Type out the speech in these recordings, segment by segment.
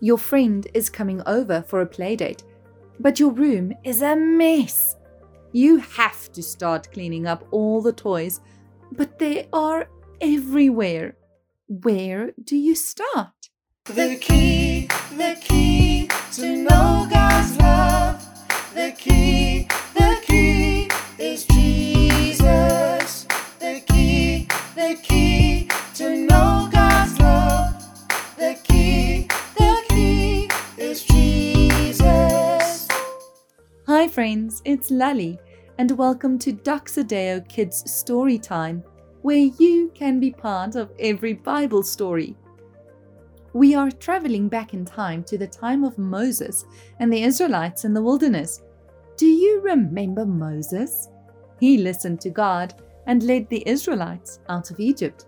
Your friend is coming over for a playdate, but your room is a mess. You have to start cleaning up all the toys, but they are everywhere. Where do you start? The key, the key to know God's love. The key, the key is Jesus. The key, the key Hi, friends, it's Lally, and welcome to Doxa Deo Kids Story Time, where you can be part of every Bible story. We are traveling back in time to the time of Moses and the Israelites in the wilderness. Do you remember Moses? He listened to God and led the Israelites out of Egypt.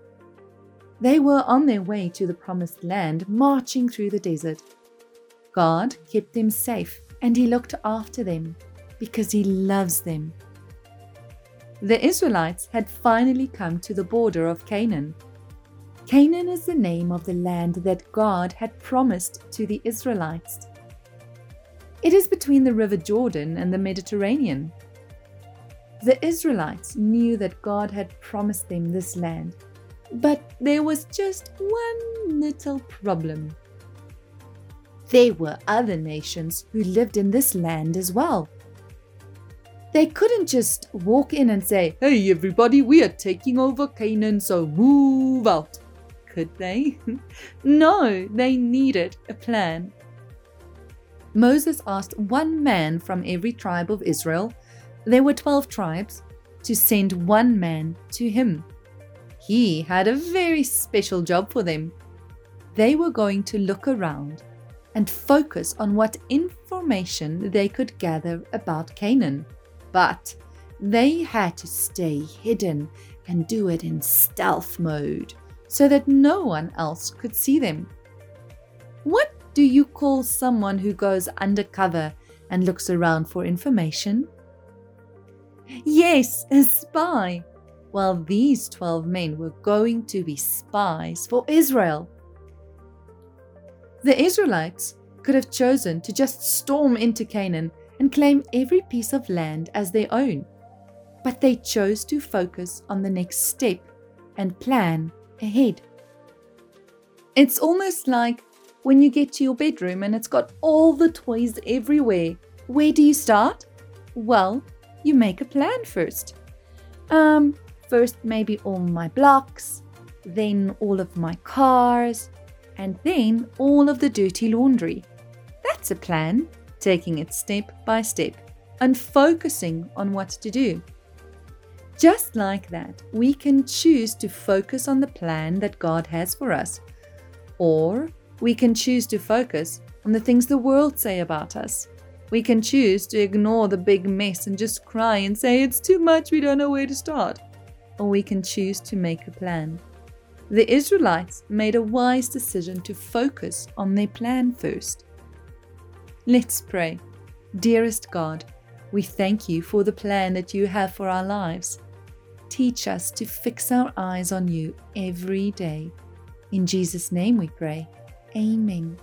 They were on their way to the promised land, marching through the desert. God kept them safe and He looked after them because He loves them. The Israelites had finally come to the border of Canaan. Canaan is the name of the land that God had promised to the Israelites. It is between the river Jordan and the Mediterranean. The Israelites knew that God had promised them this land, but there was just one little problem. There were other nations who lived in this land as well. They couldn't just walk in and say, Hey, everybody, we are taking over Canaan, so move out. Could they? no, they needed a plan. Moses asked one man from every tribe of Israel, there were 12 tribes, to send one man to him. He had a very special job for them. They were going to look around and focus on what information they could gather about Canaan. But they had to stay hidden and do it in stealth mode so that no one else could see them. What do you call someone who goes undercover and looks around for information? Yes, a spy. Well, these 12 men were going to be spies for Israel. The Israelites could have chosen to just storm into Canaan and claim every piece of land as their own, but they chose to focus on the next step and plan ahead. It's almost like when you get to your bedroom and it's got all the toys everywhere. Where do you start? Well, you make a plan first. Um, first maybe all my blocks, then all of my cars, and then all of the dirty laundry. That's a plan, taking it step by step and focusing on what to do. Just like that, we can choose to focus on the plan that God has for us, or we can choose to focus on the things the world say about us. We can choose to ignore the big mess and just cry and say it's too much, we don't know where to start. Or we can choose to make a plan. The Israelites made a wise decision to focus on their plan first. Let's pray. Dearest God, we thank you for the plan that you have for our lives. Teach us to fix our eyes on you every day. In Jesus' name we pray. Amen.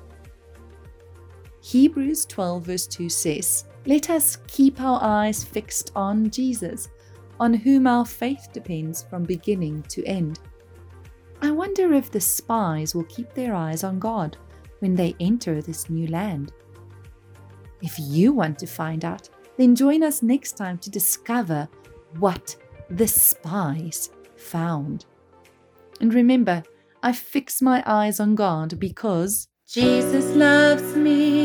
Hebrews 12, verse 2 says, Let us keep our eyes fixed on Jesus, on whom our faith depends from beginning to end. I wonder if the spies will keep their eyes on God when they enter this new land. If you want to find out, then join us next time to discover what the spies found. And remember, I fix my eyes on God because Jesus loves me.